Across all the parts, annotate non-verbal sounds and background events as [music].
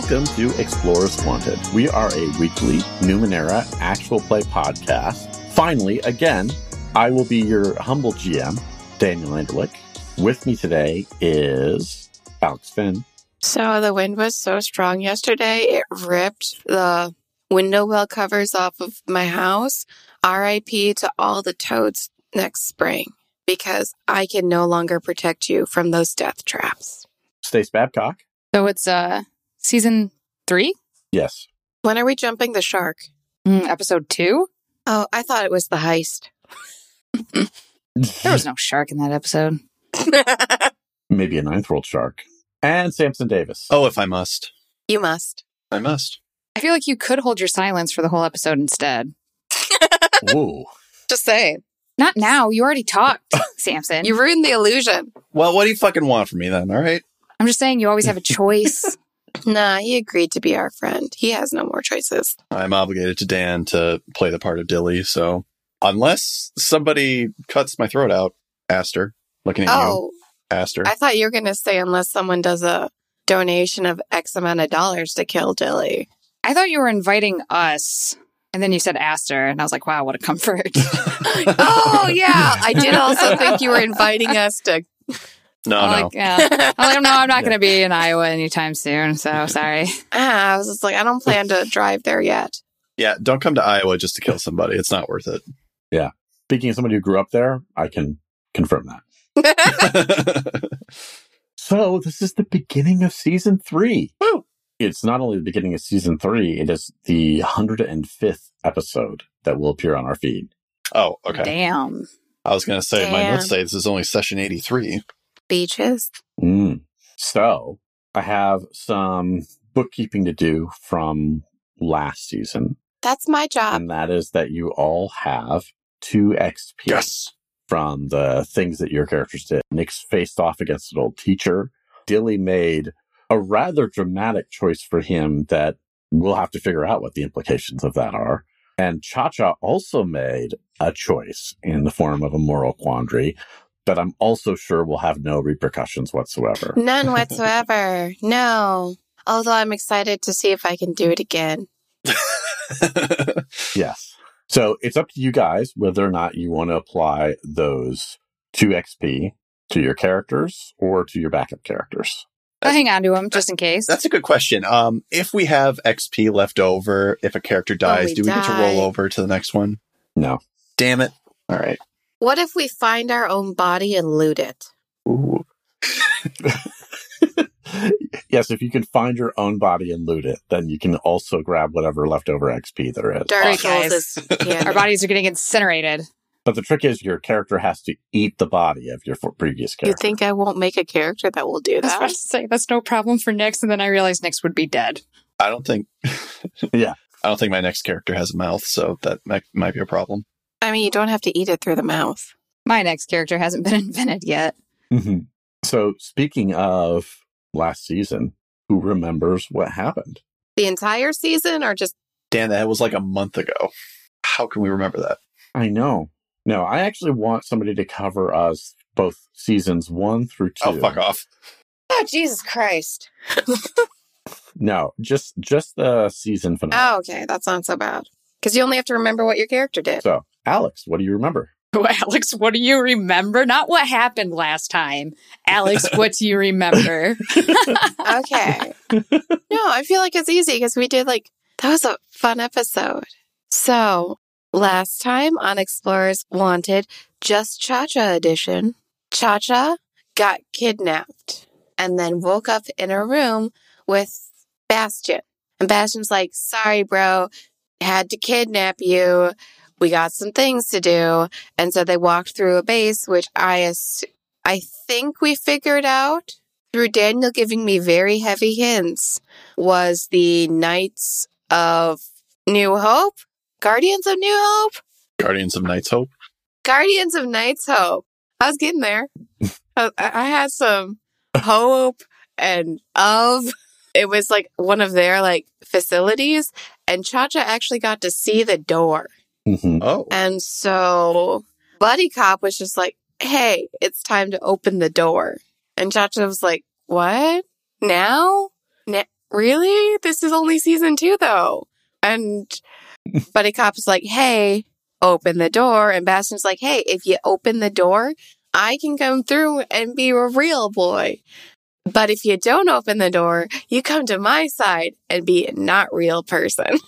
Welcome to Explorers Wanted. We are a weekly Numenera actual play podcast. Finally, again, I will be your humble GM, Daniel Anderlich. With me today is Alex Finn. So the wind was so strong yesterday, it ripped the window well covers off of my house. RIP to all the toads next spring because I can no longer protect you from those death traps. Stace Babcock. So it's uh season three, Yes. When are we jumping the shark? mm, episode two. Oh, I thought it was the heist. There was no shark in that episode. [laughs] Maybe a ninth world shark. And Samson Davis. Oh, if I must. you must. I must. I feel like you could hold your silence for the whole episode instead. [laughs] Whoa. Just saying. Not now. You already talked, [laughs] Samson. You ruined the illusion. Well, what do you fucking want from me then? All right. I'm just saying you always have a choice. Nah, he agreed to be our friend. He has no more choices. I'm obligated to Dan to play the part of Dilly, so unless somebody cuts my throat out, Aster, looking at you, Oh, Aster. I thought you were going to say unless someone does a donation of X amount of dollars to kill Dilly. I thought you were inviting us, and then you said Aster, and I was like, wow, what a comfort. [laughs] oh, yeah. I did also think you were inviting us to. No, I'm no. like, yeah. I'm like, no, I'm not [laughs] going to be in Iowa anytime soon. So sorry. Ah, I was just like, I don't plan to [laughs] drive there yet. Yeah, don't come to Iowa just to kill somebody. It's not worth it. Yeah. Speaking of somebody who grew up there, I can confirm that. [laughs] So this is the beginning of season three. Woo! It's not only the beginning of season three, it is the 105th episode that will appear on our feed. oh, okay. Damn. I was going to say, my notes say this is only session 83. Beaches. Mm. So I have some bookkeeping to do from last season, That's my job. and that is that you all have two XP from the things that your characters did. Nyx faced off against an old teacher. Dilly made a rather dramatic choice for him that we'll have to figure out what the implications of that are. And Cha Cha also made a choice in the form of a moral quandary that I'm also sure will have no repercussions whatsoever. None [laughs] whatsoever. no. Although I'm excited to see if I can do it again. [laughs] Yes. So it's up to you guys whether or not you want to apply those 2 XP to your characters or to your backup characters. I'll hang on to them just in case. That's a good question. Um, if we have XP left over, if a character dies, we do we get to roll over to the next one? No. Damn it. All right. What if we find our own body and loot it? Ooh. [laughs] yes, if you can find your own body and loot it, then you can also grab whatever leftover XP there is. Dark Great, Souls guys. [laughs] is. Our bodies are getting incinerated. But the trick is your character has to eat the body of your previous character. You think I won't make a character that will do that? I was about that? to say that's no problem for Nyx, and then I realized Nyx would be dead. I don't think. [laughs] Yeah. I don't think my next character has a mouth, so that might, might be a problem. I mean, you don't have to eat it through the mouth. My next character hasn't been [laughs] invented yet. Mhm. So, speaking of last season, who remembers what happened? The entire season or just Dan, that was like a month ago. How can we remember that? I know. No, I actually want somebody to cover us both seasons one through two. Oh, fuck off. Oh Jesus Christ. [laughs] No, just just the season finale. Oh, okay. That's not so bad. Because you only have to remember what your character did. So, Alex, what do you remember? [laughs] Oh, Alex, what do you remember? Not what happened last time. Alex, [laughs] what do you remember? [laughs] Okay. no, I feel like it's easy because we did like, that was a fun episode. So last time on Explorers Wanted, just Cha Cha edition, Cha Cha got kidnapped and then woke up in a room with Bastion. And Bastion's like, sorry, bro, had to kidnap you. We got some things to do. And so they walked through a base, which I, I think we figured out through Daniel giving me very heavy hints was the Knights of New Hope, Guardians of New Hope, Guardians of Knights Hope. Guardians of Knights Hope. I was getting there. I, I had some hope and of. It was like one of their like facilities, and Cha Cha actually got to see the door. Mhm. Oh. And so Buddy Cop was just like, hey, it's time to open the door. And Cha Cha was like, what? Now? Na- really? This is only season two, though. And [laughs] Buddy Cop is like, hey, open the door. And Bastion's like, hey, if you open the door, I can come through and be a real boy. But if you don't open the door, you come to my side and be a not real person.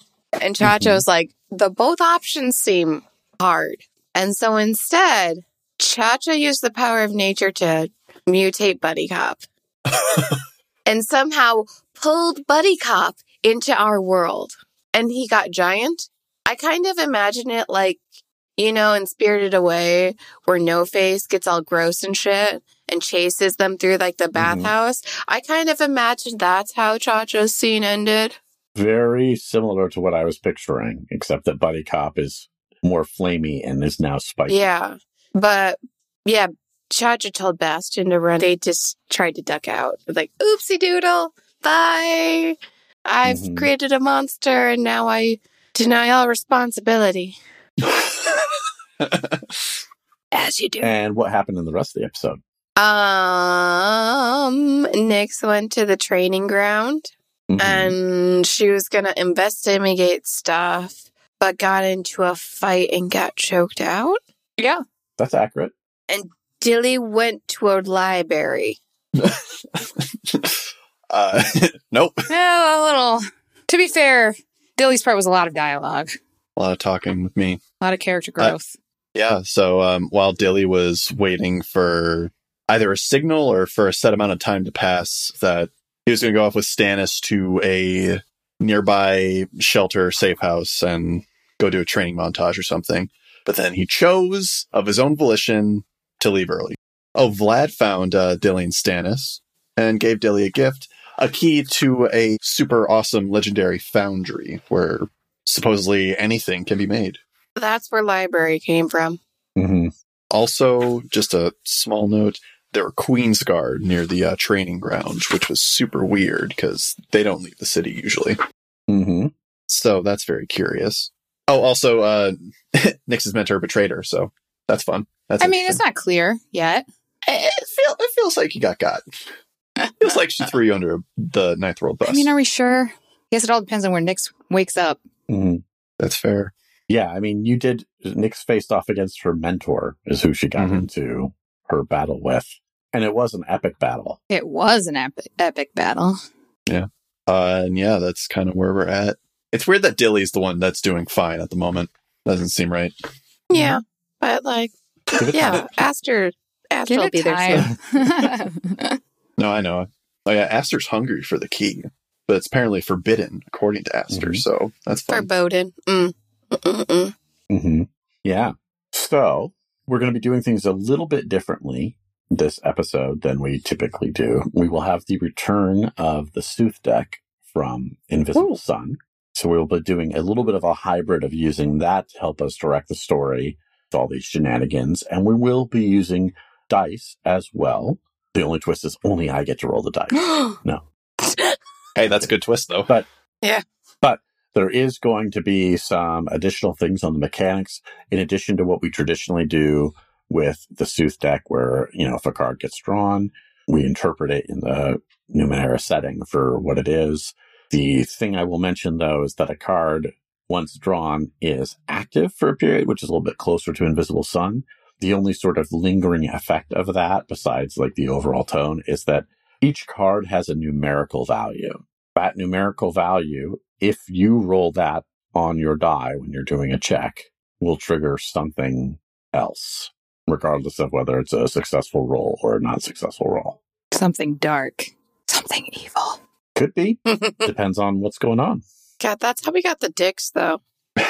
And Cha Cha's like, the both options seem hard. And so instead, Chacha used the power of nature to mutate Buddy Cop [laughs] and somehow pulled Buddy Cop into our world. And he got giant. I kind of imagine it like, you know, in Spirited Away, where No Face gets all gross and shit and chases them through like the Mhm. bathhouse. I kind of imagine that's how Chacha's scene ended. Very similar to what I was picturing, except that Buddy Cop is more flamey and is now spiky. Yeah. But yeah, Chacha told Bastion to run. They just tried to duck out. Like, oopsie doodle. Bye. I've Mhm. created a monster and now I deny all responsibility. [laughs] As you do. And what happened in the rest of the episode? Um, Nyx went to the training ground Mhm. and she was gonna investigate stuff, but got into a fight and got choked out. Yeah. That's accurate. And Dilly went to a library. [laughs] uh, [laughs] nope. [laughs] Well, a little. To be fair, Dilly's part was a lot of dialogue, A lot of talking with me. a lot of character growth. Yeah. So um, while Dilly was waiting for either a signal or for a set amount of time to pass, that he was going to go off with Stannis to a nearby shelter, safe house, and go do a training montage or something. But then he chose, of his own volition, to leave early. Oh, Vlad found uh, Dilly and Stannis and gave Dilly a gift, a key to a super awesome legendary foundry where supposedly anything can be made. That's where library came from. hmm Also, just a small note, there were Queen's Guard near the uh, training ground, which was super weird because they don't leave the city usually. hmm So that's very curious. Oh, also, uh, Nyx's mentor betrayed her, so that's fun. That's I mean, it's not clear yet. It, feel, it feels like you got got. It feels like she threw you under the Ninth World bus. I mean, are we sure? Guess it all depends on where Nyx wakes up. hmm that's fair. Yeah, I mean, you did. Nyx faced off against her mentor, is who she got Mhm. into her battle with, and it was an epic battle. It was an epic, epic battle. Yeah. Uh, and yeah, that's kind of where we're at. It's weird that Dilly's the one that's doing fine at the moment. Doesn't seem right. Yeah, but like, yeah. Aster, Aster will it be there soon. [laughs] No, I know. Oh yeah, Aster's hungry for the key, but it's apparently forbidden according to Aster. Mhm. So that's fun. Foreboding. Mm. Mm-mm-mm. hmm Yeah. So we're going to be doing things a little bit differently this episode than we typically do. We will have the return of the Sooth deck from Invisible Ooh. Sun. So we'll be doing a little bit of a hybrid of using that to help us direct the story to all these shenanigans. And we will be using dice as well. The only twist is only I get to roll the dice. [gasps] No. [laughs] Hey, that's a good twist though. But yeah. But there is going to be some additional things on the mechanics in addition to what we traditionally do with the Sooth deck, where, you know, if a card gets drawn, we interpret it in the Numenera setting for what it is. The thing I will mention though is that a card, once drawn, is active for a period, which is a little bit closer to Invisible Sun. The only sort of lingering effect of that, besides like the overall tone, is that each card has a numerical value. That numerical value, if you roll that on your die when you're doing a check, will trigger something else, regardless of whether it's a successful roll or a not successful roll. Something dark. Something evil. Could be, [laughs] depends on what's going on. God, that's how we got the dicks, though. [laughs]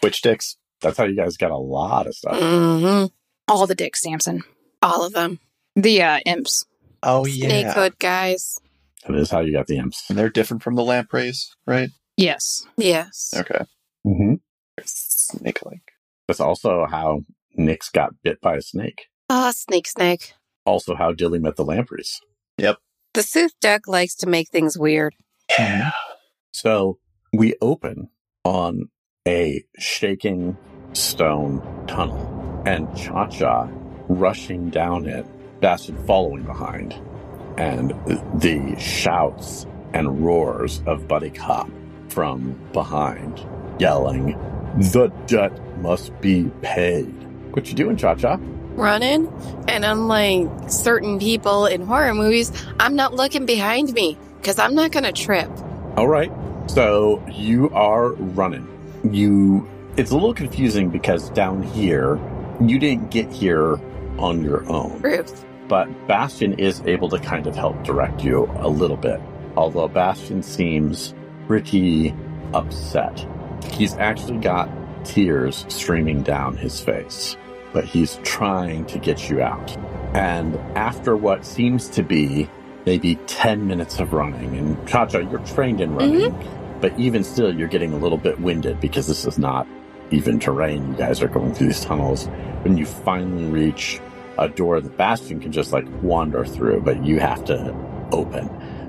Which dicks? That's how you guys got a lot of stuff. hmm All the dicks, Samson. All of them. The uh, imps. Oh yeah. Snakehood guys. That is how you got the imps. And they're different from the lampreys, right? Yes. Yes. Okay. Mm-hmm. Snake like. That's also how Nyx got bit by a snake. Oh, snake, snake. Also how Dilly met the lampreys. Yep. The Sooth deck likes to make things weird. Yeah. So we open on a shaking stone tunnel and Cha Cha rushing down it, Bastion following behind. And the shouts and roars of Buddy Cop from behind, yelling, The debt must be paid. What you doing, Cha Cha? Running. And unlike certain people in horror movies, I'm not looking behind me because I'm not going to trip. All right. So you are running. You. It's a little confusing because down here, you didn't get here on your own. Ruth. But Bastion is able to kind of help direct you a little bit. Although Bastion seems pretty upset. He's actually got tears streaming down his face, but he's trying to get you out. And after what seems to be maybe 10 minutes of running, and Cha Cha, you're trained in running, mm-hmm. but even still, you're getting a little bit winded because this is not even terrain. You guys are going through these tunnels. When you finally reach a door that Bastion can just like wander through, but you have to open.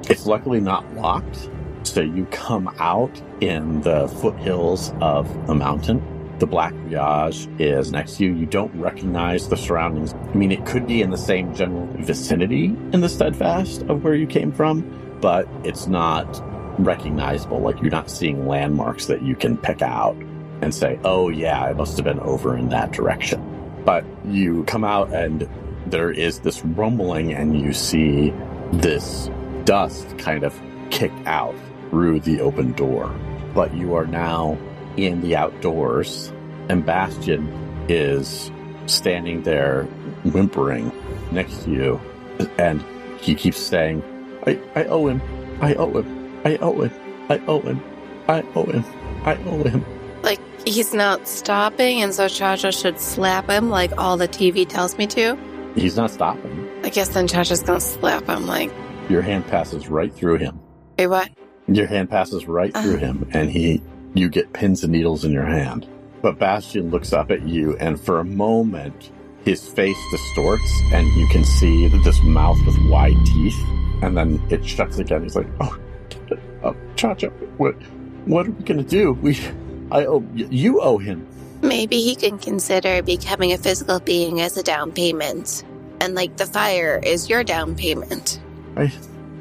It's luckily not locked, so you come out in the foothills of the mountain. The Black Riage is next to you. You don't recognize the surroundings. I mean, it could be in the same general vicinity in the Steadfast of where you came from, but it's not recognizable. Like you're not seeing landmarks that you can pick out and say, oh, yeah, I must have been over in that direction. But you come out and there is this rumbling, and you see this dust kind of kick out through the open door. But you are now in the outdoors, and Bastion is standing there whimpering next to you, and he keeps saying, I, I owe him, I owe him, I owe him, I owe him, I owe him, I owe him. Like, he's not stopping, and so Cha Cha should slap him like all the TV tells me to. He's not stopping. I guess then Cha Cha's gonna slap him like, Your hand passes right through him. wait, what? Your hand passes right through Uh. him, and he, you get pins and needles in your hand. But Bastion looks up at you, and for a moment, his face distorts, and you can see that this mouth with wide teeth, and then it shuts again. He's like, "Oh, oh Cha Cha, what, what are we gonna do? We, I owe you owe him." Maybe he can consider becoming a physical being as a down payment. And like the fire is your down payment. I,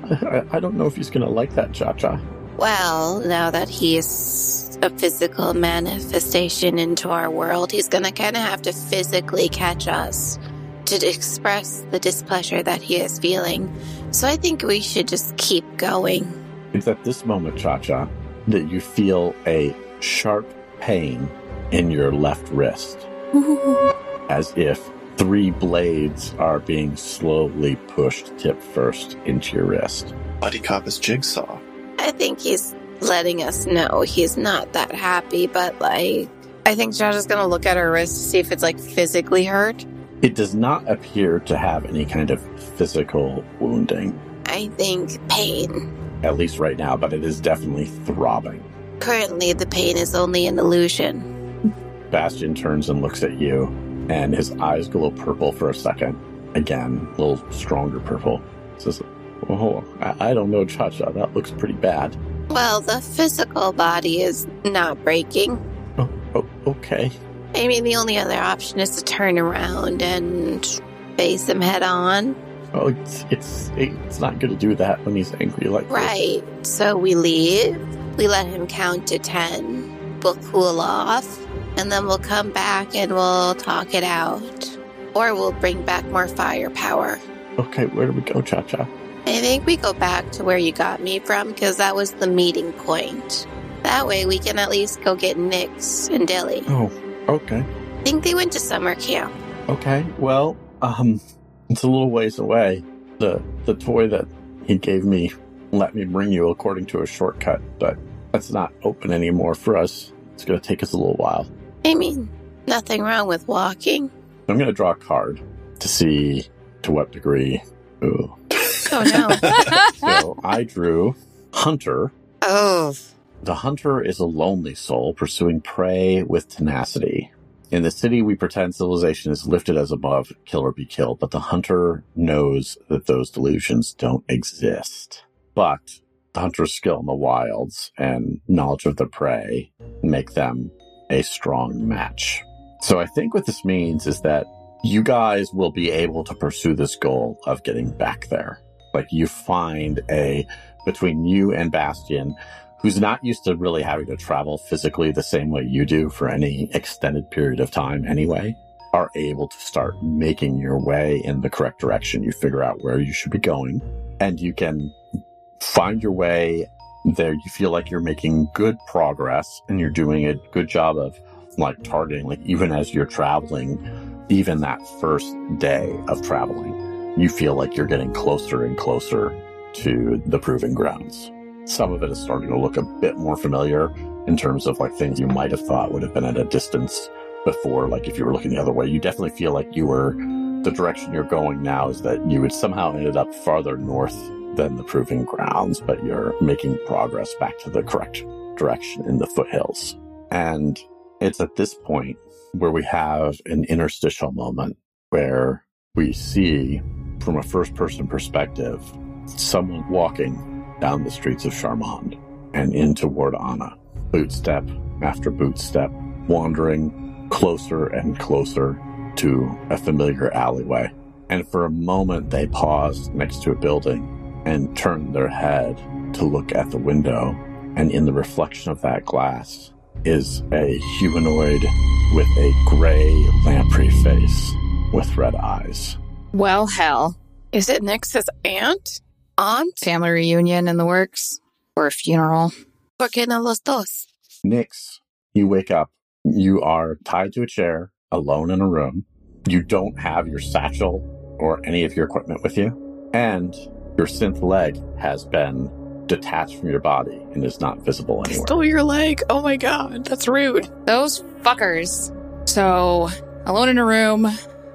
I, I don't know if he's gonna like that, Cha Cha. Well, now that he's a physical manifestation into our world, he's gonna kind of have to physically catch us to express the displeasure that he is feeling. So I think we should just keep going. It's at this moment, Cha Cha, that you feel a sharp pain in your left wrist, [laughs] as if three blades are being slowly pushed tip first into your wrist. Buddy Cop is Jigsaw. I think he's letting us know he's not that happy, but like, I think Josh is gonna look at her wrist to see if it's like physically hurt. It does not appear to have any kind of physical wounding, I think pain. at least right now, but it is definitely throbbing. Currently, the pain is only an illusion. Bastion turns and looks at you, and his eyes glow purple for a second. Again, a little stronger purple. Says, Oh, I, I don't know, Cha Cha. That looks pretty bad. Well, the physical body is not breaking. Oh, oh, okay. I mean, the only other option is to turn around and face him head on. Oh, it's it's it's not going to do that when he's angry like this. Right. So we leave. We let him count to 10. We'll cool off. And then we'll come back and we'll talk it out. Or we'll bring back more firepower. Okay, where do we go, Cha Cha? I think we go back to where you got me from because that was the meeting point. That way we can at least go get Nix and Dilly. Oh, okay, I think they went to summer camp. okay. Well, um, it's a little ways away. The the toy that he gave me let me bring you according to a shortcut, but that's not open anymore for us. It's going to take us a little while. I mean, nothing wrong with walking. I'm going to draw a card to see to what degree. Ooh. Oh no. [laughs] So I drew Hunter. oh. The hunter is a lonely soul pursuing prey with tenacity. In the city, we pretend civilization is lifted as above, kill or be killed, but the hunter knows that those delusions don't exist. But the hunter's skill in the wilds and knowledge of the prey make them a strong match. So I think what this means is that you guys will be able to pursue this goal of getting back there. Like you find a between you and Bastion, who's not used to really having to travel physically the same way you do for any extended period of time anyway, are able to start making your way in the correct direction. You figure out where you should be going and you can find your way there. You feel like you're making good progress and you're doing a good job of like targeting, like even as you're traveling, even that first day of traveling, you feel like you're getting closer and closer to the proving grounds. Some of it is starting to look a bit more familiar in terms of like things you might have thought would have been at a distance before. Like if you were looking the other way, you definitely feel like you were the direction you're going now is that you had somehow ended up farther north than the proving grounds, but you're making progress back to the correct direction in the foothills. And it's at this point where we have an interstitial moment where we see from a first person perspective someone walking down the streets of Charmonde and in toward Anna, bootstep after bootstep, wandering closer and closer to a familiar alleyway. And for a moment, they pause next to a building and turn their head to look at the window. And in the reflection of that glass is a humanoid with a gray lamprey face with red eyes. Well, hell. Is it Nix's aunt? Aunt? Family reunion in the works? Or a funeral? ¿Por qué no los dos? Nix, you wake up. You are tied to a chair, alone in a room. You don't have your satchel or any of your equipment with you. And your synth leg has been detached from your body and is not visible I anywhere. stole your leg. Oh my god, that's rude. Those fuckers. So, alone in a room,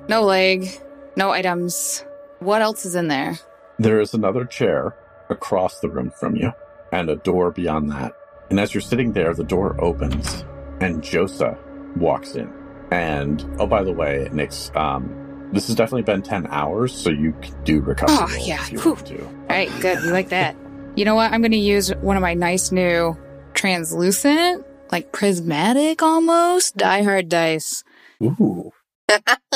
no leg, no items. What else is in there? There is another chair across the room from you and a door beyond that. And as you're sitting there, the door opens and Josa walks in. And oh, by the way, Nix, um, this has definitely been 10 hours, so you can do recovery Oh, yeah. if you Whew. want to. All right, good. We like that. You know what? I'm going to use one of my nice new translucent, like prismatic almost, die hard dice. Ooh. [laughs]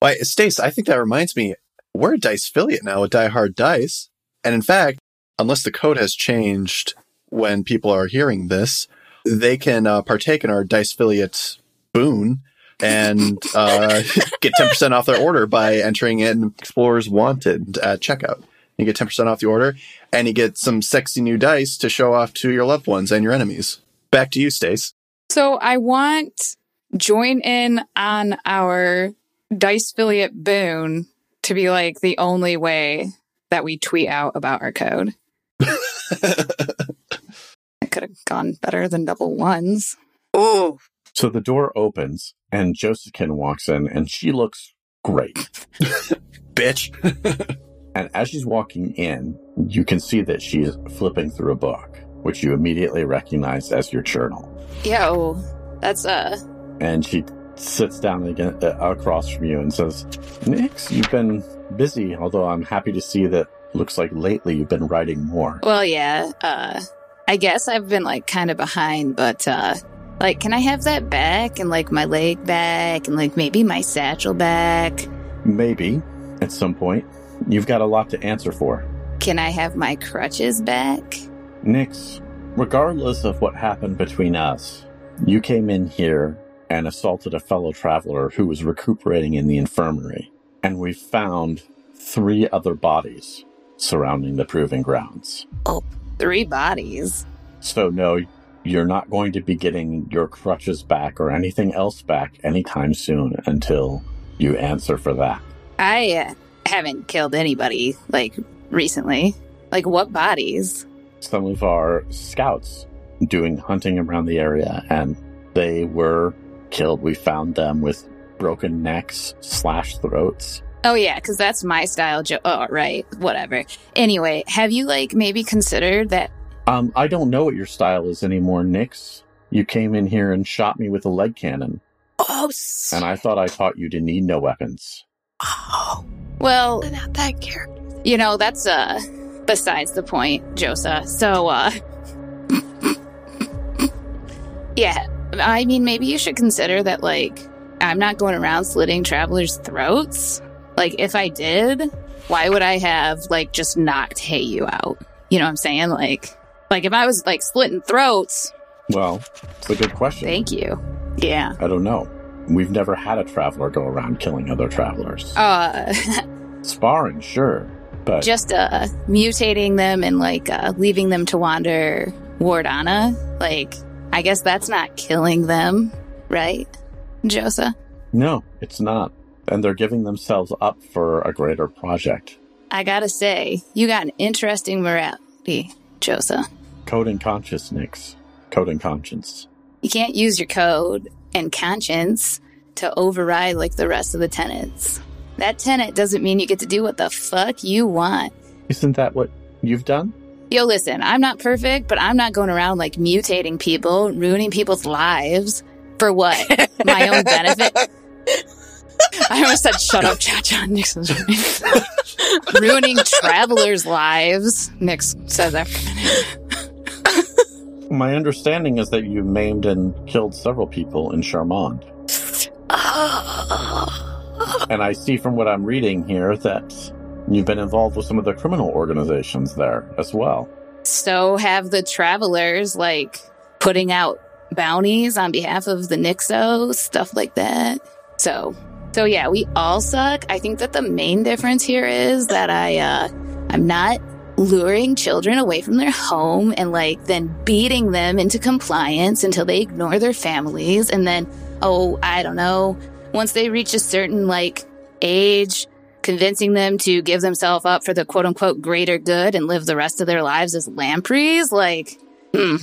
Why, Stace, I think that reminds me, we're a dice affiliate now with Die Hard Dice. And in fact, unless the code has changed when people are hearing this, they can uh, partake in our dice affiliate boon and uh, [laughs] get 10% off their order by entering in Explorers Wanted at checkout. You get 10% off the order and you get some sexy new dice to show off to your loved ones and your enemies. Back to you, Stace. So I want join in on our dice affiliate boon to be like the only way that we tweet out about our code. [laughs] It could have gone better than double ones. Oh, So the door opens and Josephine walks in and she looks great. [laughs] Bitch. And as she's walking in, you can see that she's flipping through a book, which you immediately recognize as your journal. Yo, that's uh And she sits down again uh, across from you and says, Nix, you've been busy, although I'm happy to see that looks like lately you've been writing more. well yeah, uh I guess I've been like kind of behind, but uh like can I have that back and like my leg back and like maybe my satchel back? Maybe at some point. You've got a lot to answer for. Can I have my crutches back? Nix, regardless of what happened between us, you came in here and assaulted a fellow traveler who was recuperating in the infirmary. And we found three other bodies surrounding the proving grounds. Oh, three bodies. So, no, you're not going to be getting your crutches back or anything else back anytime soon until you answer for that. I uh, haven't killed anybody like recently. Like what bodies? Some of our scouts doing hunting around the area and they were killed. We found them with broken necks, slashed throats. Oh yeah, because that's my style. Jo- oh right, whatever. Anyway, have you like maybe considered that? Um, I don't know what your style is anymore, Nix. You came in here and shot me with a leg cannon, oh, s- and I thought I taught you to need no weapons. oh, Well, not that character. you know that's uh besides the point, Josa. So uh, [laughs] yeah, I mean maybe you should consider that like I'm not going around slitting travelers' throats. Like if I did, why would I have like just knocked Hey you out? You know what I'm saying? Like, like if I was like splitting throats, Well, it's a good question. thank you. Yeah. I don't know. We've never had a traveler go around killing other travelers. Uh, [laughs] Sparring, sure, but just uh mutating them and like uh leaving them to wander Wardana. Like, I guess that's not killing them, right, Josa? no, it's not. And they're giving themselves up for a greater project. I gotta say, you got an interesting morality, Josa. Code and conscience, Nix. Code and conscience. You can't use your code and conscience to override like the rest of the tenants. That tenant doesn't mean you get to do what the fuck you want. Isn't that what you've done? Yo, listen, I'm not perfect, but I'm not going around like mutating people, ruining people's lives. For what? [laughs] My own benefit? I almost said shut up, Cha Cha. Nix was ruining, [laughs] ruining travelers' lives. Nix says after a minute. My understanding is that you maimed and killed several people in Charmonde. [sighs] And I see from what I'm reading here that you've been involved with some of the criminal organizations there as well. So have the travelers like putting out bounties on behalf of the Nixos, stuff like that. So, so yeah, we all suck. I think that the main difference here is that I, uh, I'm not luring children away from their home and like then beating them into compliance until they ignore their families. And then, oh, I don't know, once they reach a certain like age, convincing them to give themselves up for the quote unquote greater good and live the rest of their lives as lampreys. Like, hmm.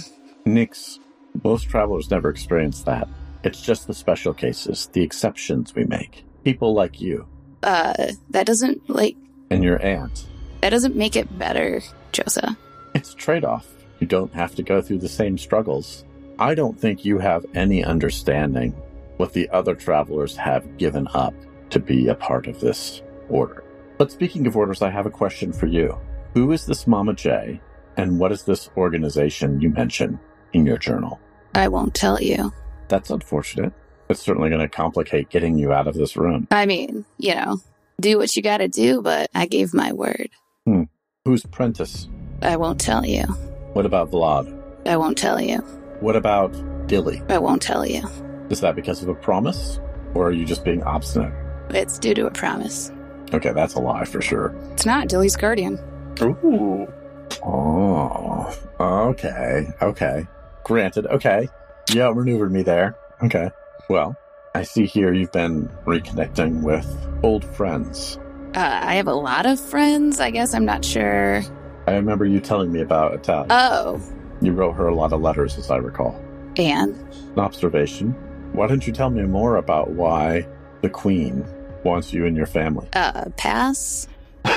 Nix, most travelers never experience that. It's just the special cases, the exceptions we make. People like you uh, that doesn't like, and your aunt. That doesn't make it better, Josa. It's a trade off. You don't have to go through the same struggles. I don't think you have any understanding what the other travelers have given up to be a part of this order. But speaking of orders, I have a question for you. Who is this Mama J, and what is this organization you mention in your journal? I won't tell you. That's unfortunate. It's certainly going to complicate getting you out of this room. I mean, you know, do what you gotta do, but I gave my word. Hmm. Who's Prentice? I won't tell you. What about Vlad? I won't tell you. What about Dilly? I won't tell you. Is that because of a promise? Or are you just being obstinate? It's due to a promise. Okay, that's a lie for sure. It's not Dilly's guardian. Ooh. Oh, okay, okay. Granted, okay. You outmaneuvered me there. Okay. Well, I see here you've been reconnecting with old friends. Uh, I have a lot of friends. I guess I'm not sure. I remember you telling me about Italia. Oh, you wrote her a lot of letters, as I recall. and An observation. Why don't you tell me more about why the Queen wants you and your family? uh, pass. [laughs]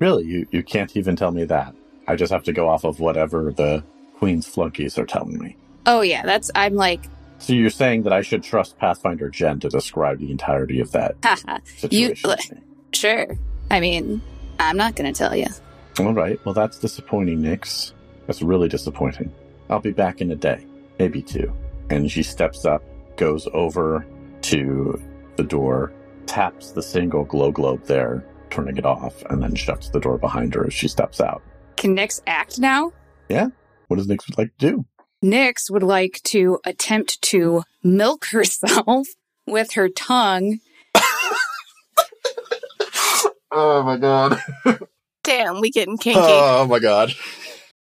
Really, you, you can't even tell me that. I just have to go off of whatever the Queen's flunkies are telling me. Oh yeah, that's. I'm like, So you're saying that I should trust Pathfinder Jen to describe the entirety of that haha. [laughs] You situation? sure. I mean, I'm not gonna tell you. All right. Well, that's disappointing, Nix. That's really disappointing. I'll be back in a day, maybe two. And she steps up, goes over to the door, taps the single glow globe there, turning it off, and then shuts the door behind her as she steps out. Can Nyx act now? Yeah. What does Nix like to do? Nyx would like to attempt to milk herself [laughs] with her tongue. Oh my god. Damn, we getting kinky. Oh my god.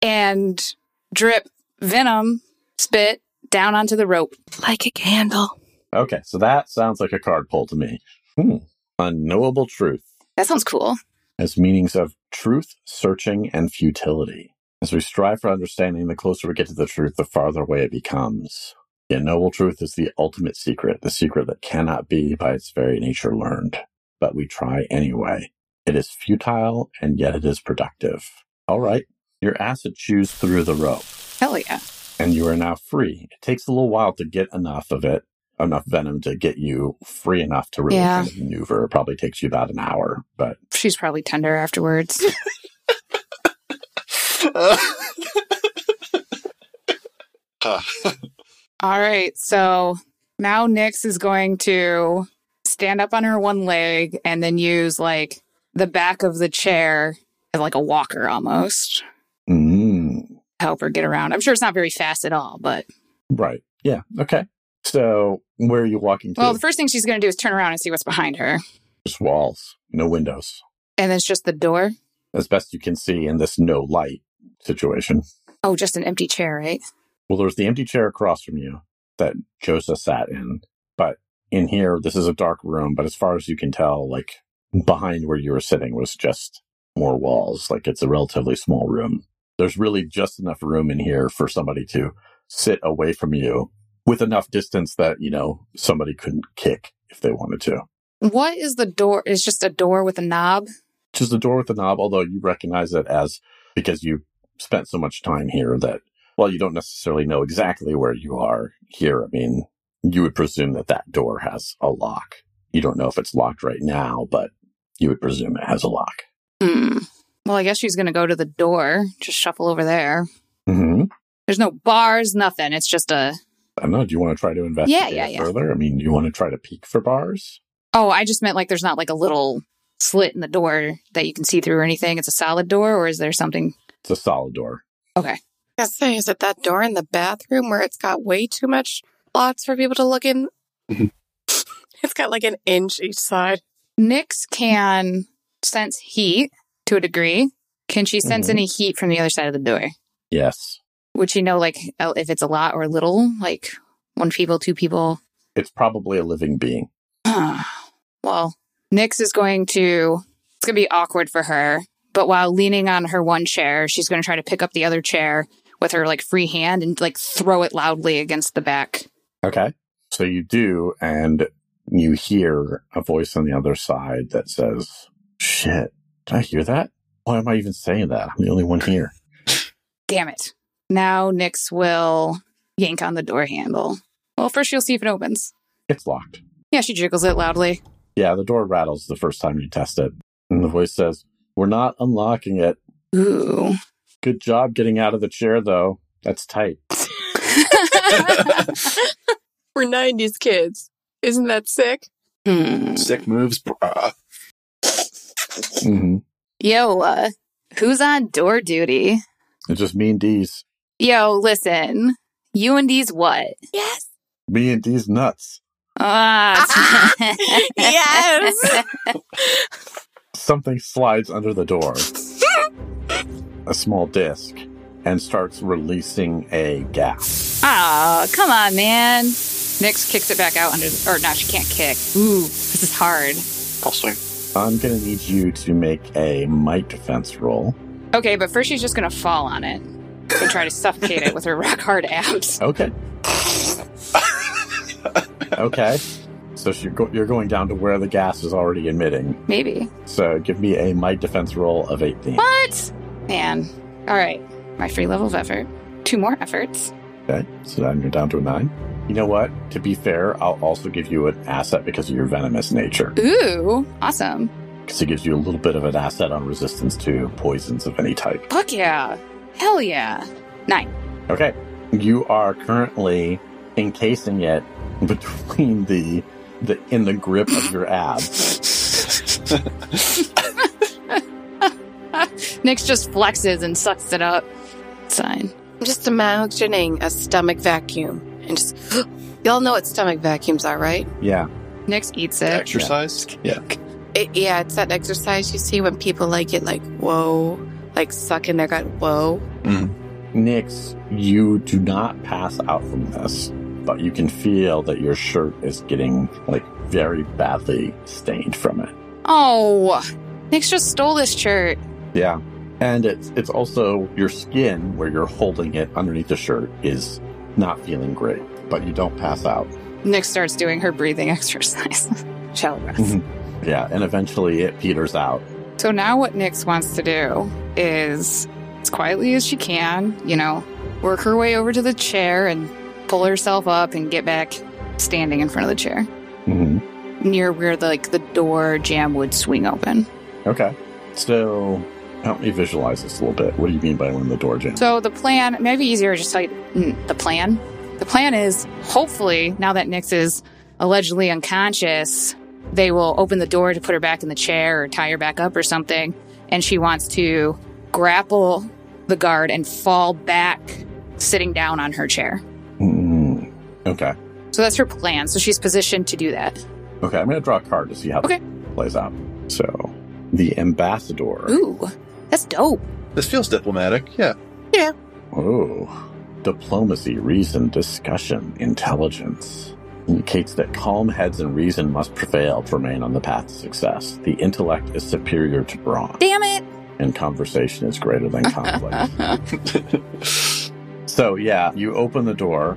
and drip venom spit down onto the rope. like a candle. Okay, so that sounds like a card pull to me. Hmm. Unknowable truth That sounds cool. As meanings of truth, searching, and futility. As we strive for understanding, the closer we get to the truth, the farther away it becomes. The unknowable truth is the ultimate secret, the secret that cannot be by its very nature learned. But we try anyway. It is futile, and yet it is productive. All right, your acid chews through the rope, Hell yeah. and you are now free. It takes a little while to get enough of it, enough venom to get you free enough to really Yeah. kind of maneuver. It probably takes you about an hour, but She's probably tender afterwards. [laughs] [laughs] All right. So now Nyx is going to stand up on her one leg and then use like the back of the chair as like a walker almost. Mm, Help her get around. I'm sure it's not very fast at all, but right. Yeah. Okay. So where are you walking to? well, the first thing she's going to do is turn around and see what's behind her. Just walls, no windows. And it's just the door. As best you can see in this no light situation. Oh, just an empty chair, right? Well, there's the empty chair across from you that Josa sat in. But in here, this is a dark room. But as far as you can tell, like behind where you were sitting was just more walls. Like it's a relatively small room. There's really just enough room in here for somebody to sit away from you with enough distance that, you know, somebody couldn't kick if they wanted to. What is the door? It's just a door with a knob. Just the door with a knob, although you recognize it as because you spent so much time here that, well, you don't necessarily know exactly where you are here. I mean, you would presume that that door has a lock. You don't know if it's locked right now, but you would presume it has a lock. Hmm. Well, I guess she's going to go to the door, just shuffle over there. Mm-hmm. There's no bars, nothing. It's just a. I don't know. Do you want to try to investigate yeah, yeah. further? I mean, do you want to try to peek for bars? Oh, I just meant like there's not like a little slit in the door that you can see through or anything. It's a solid door, or is there something? It's a solid door. Okay. I was saying, is it that door in the bathroom where it's got way too much lots for people to look in? Mhm. [laughs] it's got like an inch each side. Nyx can sense heat to a degree. Can she sense Mhm. any heat from the other side of the door? Yes. Would she know like uh, if it's a lot or a little? Like one people, two people? It's probably a living being. [sighs] well, Nyx is going to, it's going to be awkward for her. But while leaning on her one chair, she's going to try to pick up the other chair with her like free hand and like throw it loudly against the back. Okay. So you do, and you hear a voice on the other side that says, Shit, did I hear that? Why am I even saying that? I'm the only one here. [laughs] Damn it. Now Nyx will yank on the door handle. Well, first she'll see if it opens. It's locked. Yeah, she jiggles it loudly. Yeah, the door rattles the first time you test it. And the voice says, We're not unlocking it. Ooh. Good job getting out of the chair, though. That's tight. [laughs] [laughs] We're 90s kids. Isn't that sick? Hmm. Sick moves, bruh. hmm Yo, uh, who's on door duty? It's just me and D's. Yo, listen. You and D's what? Yes. Me and D's nuts. Ah. Yes. [laughs] Something slides under the door, a small disc, and starts releasing a gas. Oh, come on, man. Nyx kicks it back out under, the, or no, she can't kick. Ooh, this is hard. I'll swing. I'm going to need you to make a might defense roll. Okay, but first she's just gonna fall on it and try to suffocate it with her rock hard abs. Okay. Okay. So you're, go- you're going down to where the gas is already emitting. Maybe. So give me a might defense roll of 18. What? Man. All right. My free level of effort. Two more efforts. Okay. So now you're down to a 9. You know what? To be fair, I'll also give you an asset because of your venomous nature. Ooh, awesome. Because it gives you a little bit of an asset on resistance to poisons of any type. Fuck yeah. Hell yeah. Nine. Okay. You are currently encasing it between the the in the grip of your abs. Nyx just flexes and sucks it up. Sign. I'm just imagining a stomach vacuum and just. [gasps] Y'all know what stomach vacuums are, right? Yeah. Nyx eats it. Exercise? Yeah. It, yeah, it's that exercise you see when people like it, like, whoa, like suck in their gut, whoa. Mm-hmm. Nix, you do not pass out from this, but you can feel that your shirt is getting like very badly stained from it. Oh, Nyx just stole this shirt. Yeah. And it's it's also your skin where you're holding it underneath the shirt is not feeling great, but you don't pass out. Nyx starts doing her breathing [laughs] exercise. Shallow breath. Mhm. Yeah, and eventually it peters out. So now what Nyx wants to do is, as quietly as she can, you know, work her way over to the chair and pull herself up and get back standing in front of the chair hmm near where the, like the door jamb would swing open. Okay. So help me visualize this a little bit. What do you mean by when the door jams? So the plan, maybe easier just tell you mm, the plan. The plan is hopefully now that Nyx is allegedly unconscious, they will open the door to put her back in the chair or tie her back up or something. and she wants to grapple the guard and fall back, sitting down on her chair. Okay. So that's her plan. So she's positioned to do that. Okay, I'm going to draw a card to see how Okay. this plays out. So, the ambassador. Ooh, that's dope. This feels diplomatic. Yeah. Yeah. Oh, diplomacy, reason, discussion, intelligence indicates that calm heads and reason must prevail to remain on the path to success. The intellect is superior to brawn, Damn it. and conversation is greater than [laughs] conflict. so, yeah, you open the door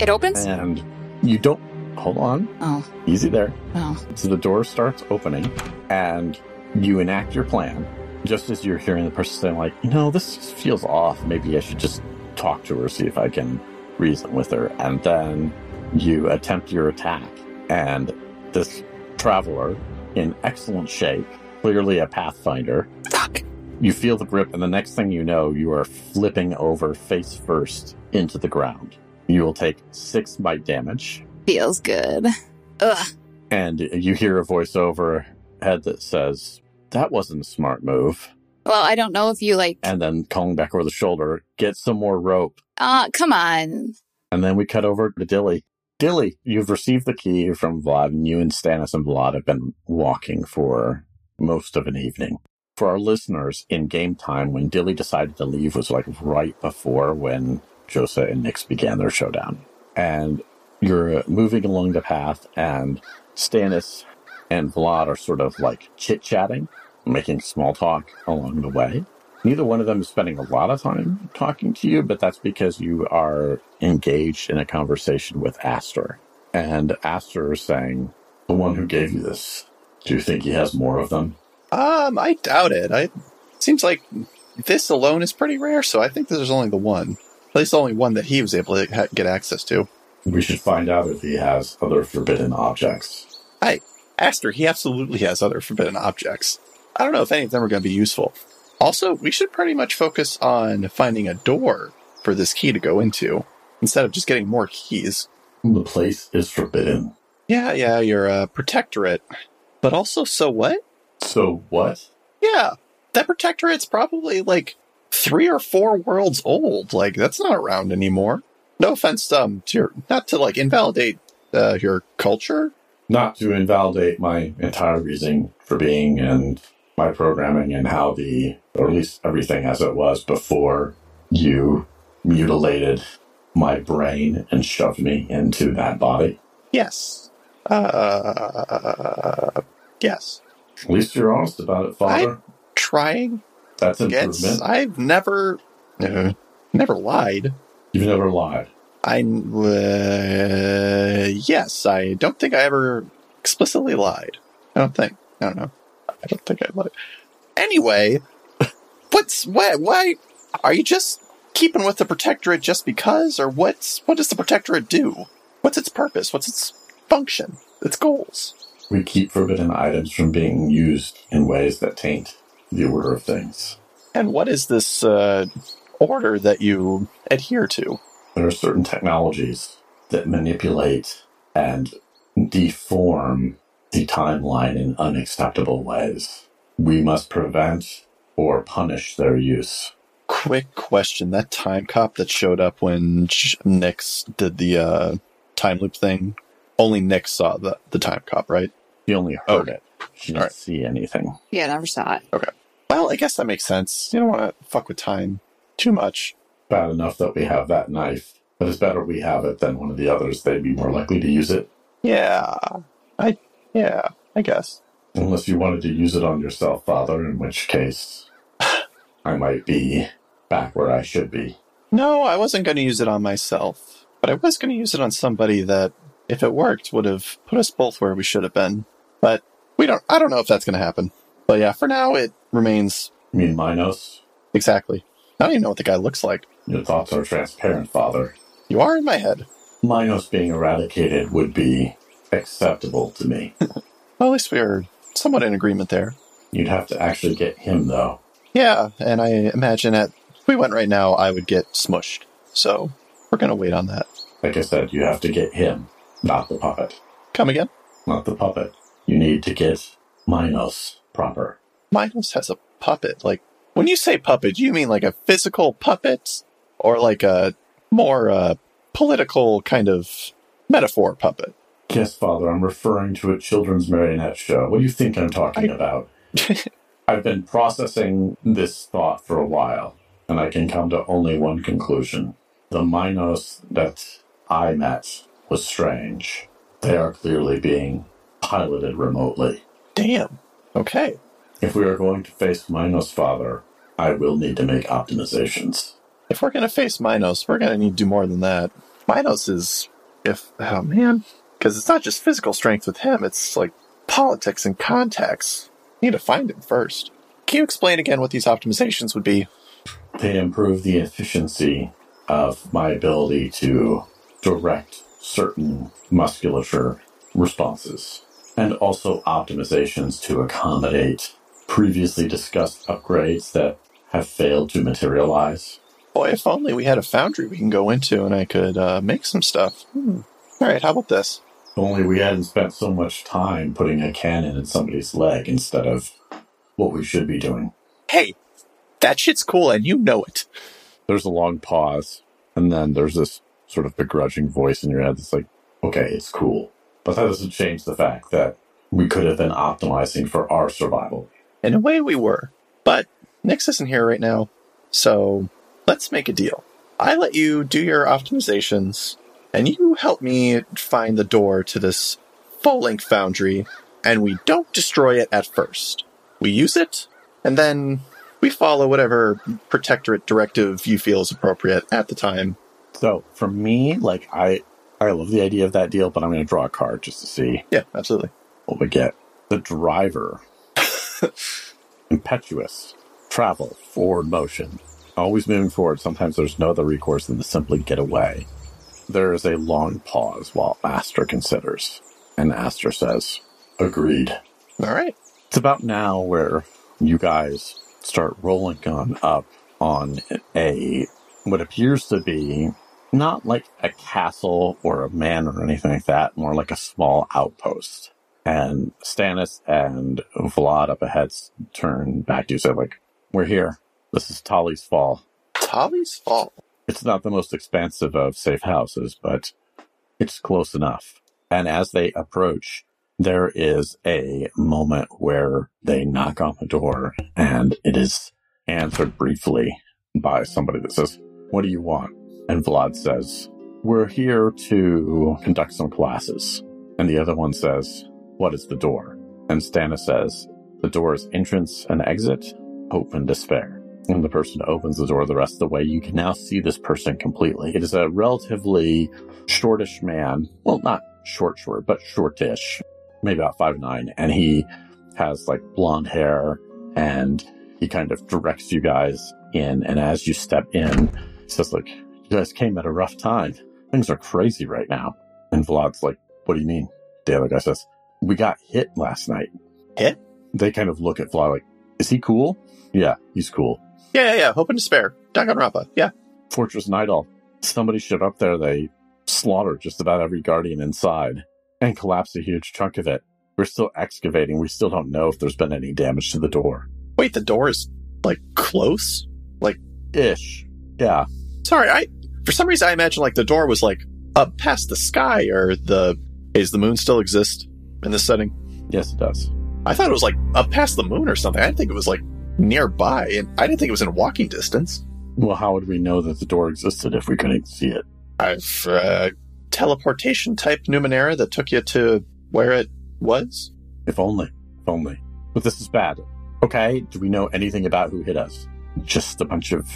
It opens? and you don't. Hold on. Oh, Easy there. oh. So the door starts opening, and you enact your plan. Just as you're hearing the person saying, like, you know, this feels off. Maybe I should just talk to her, see if I can reason with her. And then you attempt your attack. And this traveler, in excellent shape, clearly a pathfinder, Fuck. you feel the grip, and the next thing you know, you are flipping over face first into the ground. You will take six bite damage. Feels good. Ugh. and you hear a voice over head that says, That wasn't a smart move. Well, I don't know if you like. And then calling back over the shoulder, Get some more rope. Uh, come on. And then we cut over to Dilly. Dilly, you've received the key from Vlad, and you and Stannis and Vlad have been walking for most of an evening. For our listeners, in game time, when Dilly decided to leave was like right before when Josa and Nyx began their showdown. And you're moving along the path, and Stannis and Vlad are sort of like chit chatting, making small talk along the way. Neither one of them is spending a lot of time talking to you, but that's because you are engaged in a conversation with Astor. And Astor is saying, The one who gave you this, do you think he has more of them? Um, I doubt it. I seems like this alone is pretty rare, so I think there's only the one. At least only one that he was able to ha- get access to. We should find out if he has other forbidden objects. i Aster, he absolutely has other forbidden objects. I don't know if any of them are going to be useful. Also, we should pretty much focus on finding a door for this key to go into instead of just getting more keys. The place is forbidden. Yeah, yeah, you're a protectorate. But also, so what? So what? Yeah, that protectorate's probably like three or four worlds old. Like, that's not around anymore. No offense, um, to your, not to like invalidate uh, your culture. Not to invalidate my entire reasoning for being and my programming and how the, or at least everything as it was before you mutilated my brain and shoved me into that body. Yes. Uh, yes. At least you're honest about it, Father. Trying. That's improvement. I've never, uh, never lied. You've never lied. I, uh, yes, I don't think I ever explicitly lied. I don't think. I don't know. I don't think I lied. Anyway, [laughs] what's why? Why are you just keeping with the protectorate just because, or what's what does the protectorate do? What's its purpose? What's its function? Its goals? We keep forbidden items from being used in ways that taint the order of things. And what is this uh, order that you adhere to? There are certain technologies that manipulate and deform the timeline in unacceptable ways. We must prevent or punish their use. Quick question: That time cop that showed up when J- Nyx did the uh, time loop thing, only Nyx saw the the time cop, right? She only heard Okay. it. She didn't Alright. see anything. Yeah, never saw it. Well, I guess that makes sense. You don't want to fuck with time too much. Bad enough that we have that knife, but it's better we have it than one of the others. They'd be more likely to use it. Yeah, I yeah, I guess. Unless you wanted to use it on yourself, Father, in which case [sighs] I might be back where I should be. No, I wasn't going to use it on myself, but I was going to use it on somebody that, if it worked, would have put us both where we should have been. But we don't. I don't know if that's going to happen. But yeah, for now, it remains You mean Minos? exactly. I don't even know what the guy looks like. Your thoughts are transparent, Father. You are in my head. Minos being eradicated would be acceptable to me. [laughs] Well, at least we're somewhat in agreement there. You'd have to actually get him, though. Yeah, and I imagine that if we went right now, I would get smushed. So we're going to wait on that. Like I said, you have to get him, not the puppet. Come again. Not the puppet. You need to get Minos proper. Minos has a puppet? Like, when you say puppet, do you mean like a physical puppet or like a more uh, political kind of metaphor puppet? Yes, Father, I'm referring to a children's marionette show. What do you think I'm talking I- about? [laughs] I've been processing this thought for a while, and I can come to only one conclusion. The Minos that I met was strange. They are clearly being piloted remotely. Damn. Okay. If we are going to face Minos, Father, I will need to make optimizations. If we're going to face Minos, we're going to need to do more than that. Minos is, if, oh man, because it's not just physical strength with him, it's like politics and contacts. You need to find him first. Can you explain again what these optimizations would be? They improve the efficiency of my ability to direct certain musculature responses, and also optimizations to accommodate previously discussed upgrades that have failed to materialize. Boy, if only we had a foundry we can go into and I could uh, make some stuff. Hmm. All right, how about this? Only we hadn't spent so much time putting a cannon in somebody's leg instead of what we should be doing. Hey, that shit's cool and you know it. There's a long pause, and then there's this sort of begrudging voice in your head that's like, okay, it's cool. But that doesn't change the fact that we could have been optimizing for our survival. In a way, we were. But Nyx isn't here right now, so let's make a deal. I let you do your optimizations, and you help me find the door to this full length foundry, and we don't destroy it at first. We use it, and then we follow whatever protectorate directive you feel is appropriate at the time. So for me, like I, I love the idea of that deal, but I'm going to draw a card just to see Yeah, absolutely. what we get. The driver, [laughs] impetuous, travel, forward motion, always moving forward. Sometimes there's no other recourse than to simply get away. There is a long pause while Aster considers, and Aster says, "Agreed." All right. It's about now where you guys start rolling on up on a what appears to be not like a castle or a man or anything like that, more like a small outpost. And Stannis and Vlad up ahead turn back to you, say like, "We're here. This is Tali's Fall. Tali's Fall. It's not the most expansive of safe houses, but it's close enough." And as they approach, there is a moment where they knock on the door and it is answered briefly by somebody that says, What do you want? And Vlad says, We're here to conduct some classes. And the other one says, What is the door? And Stannis says, The door is entrance and exit, hope and despair. And the person opens the door the rest of the way. You can now see this person completely. It is a relatively shortish man. Well, not short, short, but shortish maybe about five nine, and he has like blonde hair, and he kind of directs you guys in. And as you step in, he says, "Like you guys came at a rough time. Things are crazy right now." And Vlad's like, "What do you mean?" The other guy says, "We got hit last night." Hit? They kind of look at Vlad like, "Is he cool?" Yeah, he's cool. Yeah, yeah, yeah. Hope and despair. Danganronpa. Yeah. Fortress Nightall. Somebody showed up there. They slaughtered just about every guardian inside and collapsed a huge chunk of it. We're still excavating. We still don't know if there's been any damage to the door. Wait, the door is like close? Like ish. Yeah. Sorry, I for some reason I imagine like the door was like up past the sky or the is the moon still exist in this setting? Yes, it does. I thought it was like up past the moon or something. I didn't think it was like nearby, and I didn't think it was in walking distance. Well, how would we know that the door existed if we couldn't see it? I've uh, teleportation type Numenera that took you to where it was. If only. If only. But this is bad. Okay, do we know anything about who hit us? Just a bunch of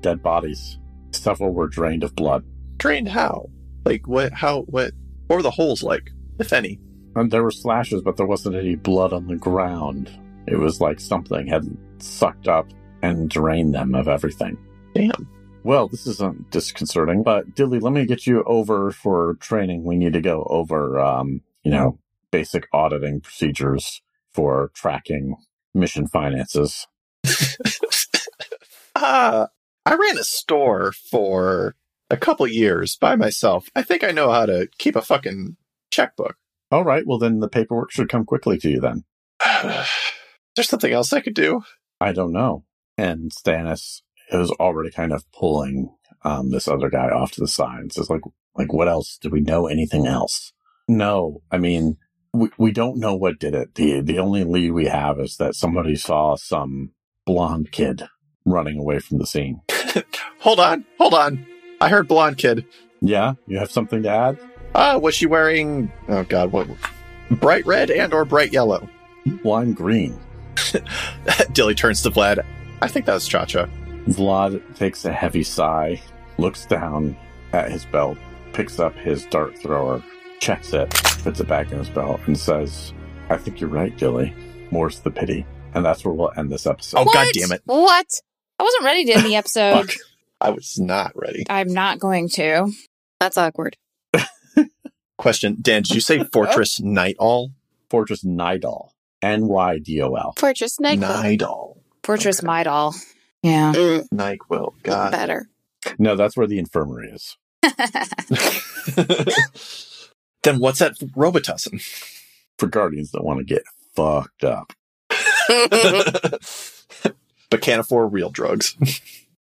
dead bodies. Several were drained of blood. Drained how? Like what? How? What? What were the holes like, if any? And there were slashes, but there wasn't any blood on the ground. It was like something had sucked up and drained them of everything. Damn. Well, this isn't disconcerting, but Dilly, let me get you over for training. We need to go over, um, you know, basic auditing procedures for tracking mission finances. Ah, [laughs] I ran a store for a couple years by myself. I think I know how to keep a fucking checkbook. All right, well, then the paperwork should come quickly to you then. [sighs] There's something else I could do. I don't know. And Stannis is already kind of pulling um, this other guy off to the side and says, like, like, what else? Do we know anything else? No, I mean, we, we don't know what did it. The, the only lead we have is that somebody saw some blonde kid running away from the scene. [laughs] hold on, hold on. I heard blonde kid. Yeah, you have something to add? Uh, was she wearing, oh God, what? Bright red and or bright yellow? Lime green. [laughs] Dilly turns to Vlad. I think that was Cha Cha. Vlad takes a heavy sigh, looks down at his belt, picks up his dart thrower, checks it, puts it back in his belt, and says, I think you're right, Dilly. More's the pity. And that's where we'll end this episode. Oh, What? God damn it. What? I wasn't ready to end the [laughs] episode. Fuck. I was not ready. I'm not going to. That's awkward. Question Dan, did you say [laughs] Fortress Night All? Fortress Nidal. N Y D O L. Fortress Nyquil. Night All. Fortress Okay. Midal. Yeah. Mm, NyQuil. God. better. No, that's where the infirmary is. [laughs] [laughs] then what's that Robitussin? For guardians that want to get fucked up. but can't afford real drugs.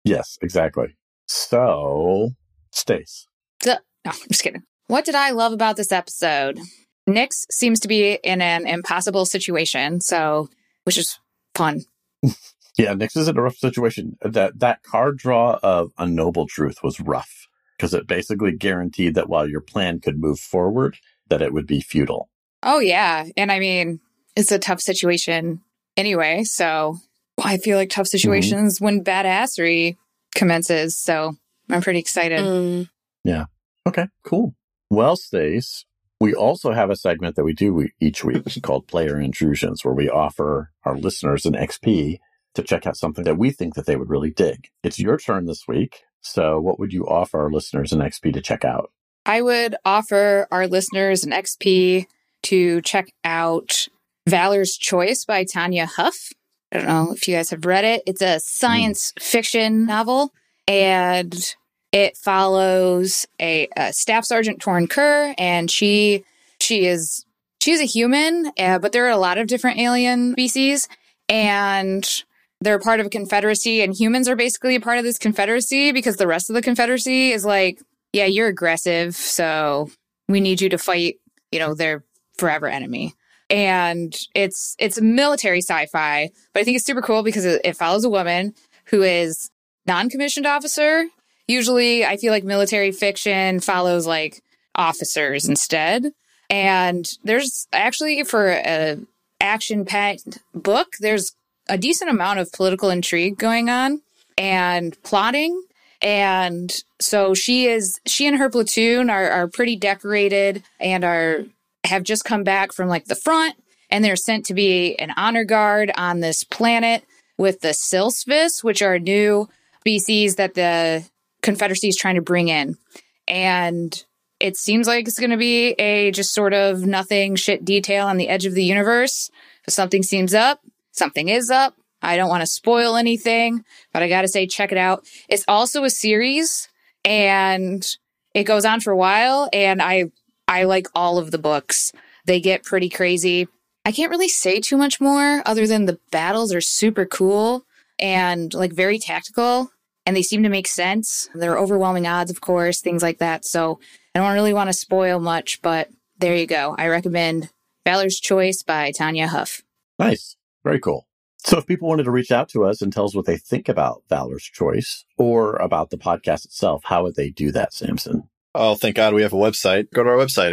Yes, exactly. So, Stace. So- no, I'm just kidding. What did I love about this episode? Nyx seems to be in an impossible situation, so which is fun. [laughs] Yeah, Nyx is in a rough situation. That that card draw of a noble truth was rough because it basically guaranteed that while your plan could move forward, that it would be futile. Oh yeah, and I mean it's a tough situation anyway. So I feel like tough situations when badassery commences. So I'm pretty excited. Mm. Okay, cool. Well, Stace, we also have a segment that we do each week [laughs] called Player Intrusions, where we offer our listeners an XP to check out something that we think that they would really dig. It's your turn this week. So, what would you offer our listeners an XP to check out? I would offer our listeners an XP to check out Valor's Choice by Tanya Huff. I don't know if you guys have read it. It's a hmm. science fiction novel and it follows a, a staff sergeant Torin Kerr and she she is she's a human, uh, but there are a lot of different alien species and they're part of a confederacy and humans are basically a part of this confederacy because the rest of the confederacy is like yeah, you're aggressive, so we need you to fight, you know, their forever enemy. And it's it's military sci-fi, but I think it's super cool because it, it follows a woman who is non-commissioned officer. Usually, I feel like military fiction follows like officers instead. And there's actually for a action-packed book, there's a decent amount of political intrigue going on and plotting and so she is she and her platoon are, are pretty decorated and are have just come back from like the front and they're sent to be an honor guard on this planet with the Silsviss, which are new species that the Confederacy is trying to bring in. And it seems like it's going to be a just sort of nothing shit detail on the edge of the universe. If something seems up, something is up. I don't want to spoil anything, but I got to say, check it out. It's also a series and it goes on for a while. And I, I like all of the books. They get pretty crazy. I can't really say too much more other than the battles are super cool and like very tactical and they seem to make sense. There are overwhelming odds, of course, things like that. So I don't really want to spoil much, but there you go. I recommend Valor's Choice by Tanya Huff. Nice. Very cool. So, if people wanted to reach out to us and tell us what they think about Valor's Choice or about the podcast itself, how would they do that, Samson? Oh, thank God we have a website. Go to our website,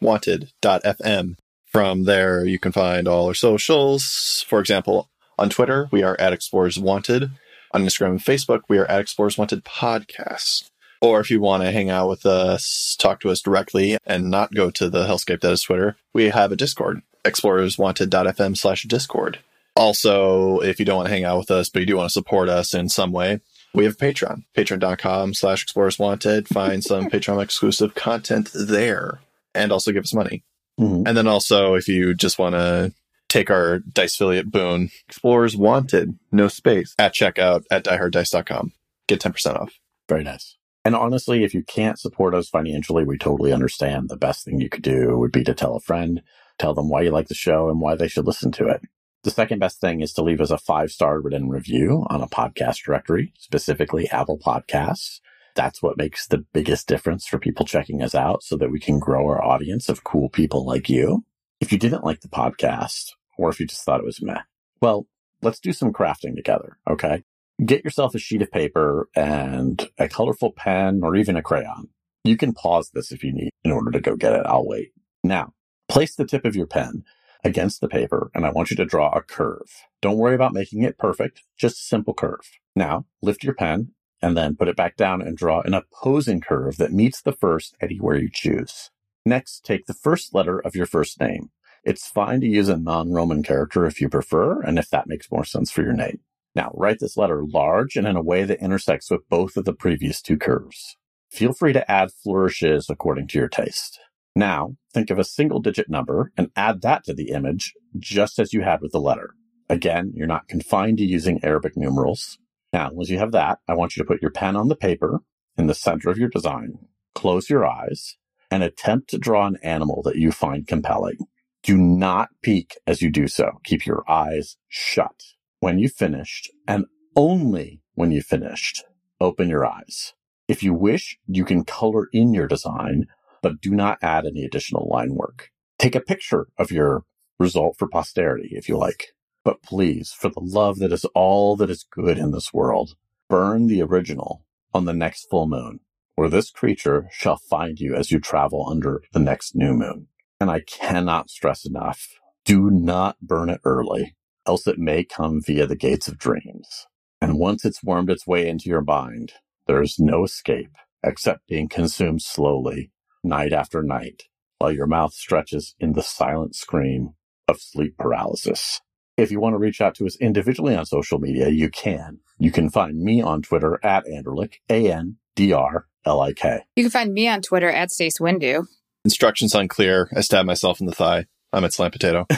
explorerswanted.fm. From there, you can find all our socials. For example, on Twitter, we are at Explorers Wanted. On Instagram and Facebook, we are at Explorers Wanted Podcasts. Or if you want to hang out with us, talk to us directly and not go to the hellscape that is Twitter, we have a Discord, explorerswanted.fm slash Discord. Also, if you don't want to hang out with us, but you do want to support us in some way, we have Patreon, patreon.com slash explorers wanted. Find some [laughs] Patreon exclusive content there and also give us money. Mhm. And then also, if you just want to take our Dice affiliate boon, Explorers Wanted, no space, at checkout at dieharddice.com. Get 10% off. Very nice. And honestly, if you can't support us financially, we totally understand. The best thing you could do would be to tell a friend, tell them why you like the show and why they should listen to it. The second best thing is to leave us a five star written review on a podcast directory, specifically Apple Podcasts. That's what makes the biggest difference for people checking us out so that we can grow our audience of cool people like you. If you didn't like the podcast, or if you just thought it was meh, well, let's do some crafting together. Okay. Get yourself a sheet of paper and a colorful pen or even a crayon. You can pause this if you need in order to go get it. I'll wait. Now, place the tip of your pen against the paper and I want you to draw a curve. Don't worry about making it perfect, just a simple curve. Now, lift your pen and then put it back down and draw an opposing curve that meets the first anywhere you choose. Next, take the first letter of your first name. It's fine to use a non-Roman character if you prefer and if that makes more sense for your name. Now, write this letter large and in a way that intersects with both of the previous two curves. Feel free to add flourishes according to your taste. Now, think of a single digit number and add that to the image, just as you had with the letter. Again, you're not confined to using Arabic numerals. Now, once you have that, I want you to put your pen on the paper in the center of your design, close your eyes, and attempt to draw an animal that you find compelling. Do not peek as you do so. Keep your eyes shut. When you've finished, and only when you've finished, open your eyes. If you wish, you can color in your design but do not add any additional line work. Take a picture of your result for posterity if you like. But please, for the love that is all that is good in this world, burn the original on the next full moon, or this creature shall find you as you travel under the next new moon. And I cannot stress enough, do not burn it early, else it may come via the gates of dreams. And once it's wormed its way into your mind, there is no escape except being consumed slowly night after night while your mouth stretches in the silent scream of sleep paralysis. If you want to reach out to us individually on social media, you can. You can find me on Twitter at Andrlik, A-N-D-R-L-I-K. You can find me on Twitter at Stace Windu. Instructions unclear. I stab myself in the thigh. I'm at Slam Potato. [laughs]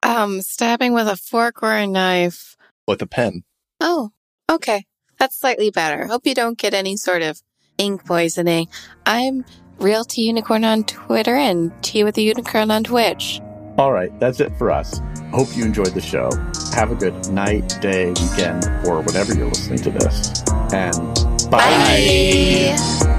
Um, stabbing with a fork or a knife. With a pen. Oh, okay. That's slightly better. Hope you don't get any sort of ink poisoning. I'm Real T Unicorn on Twitter and T with the Unicorn on Twitch. All right, that's it for us. Hope you enjoyed the show. Have a good night, day, weekend, or whatever you're listening to this. And bye. Bye.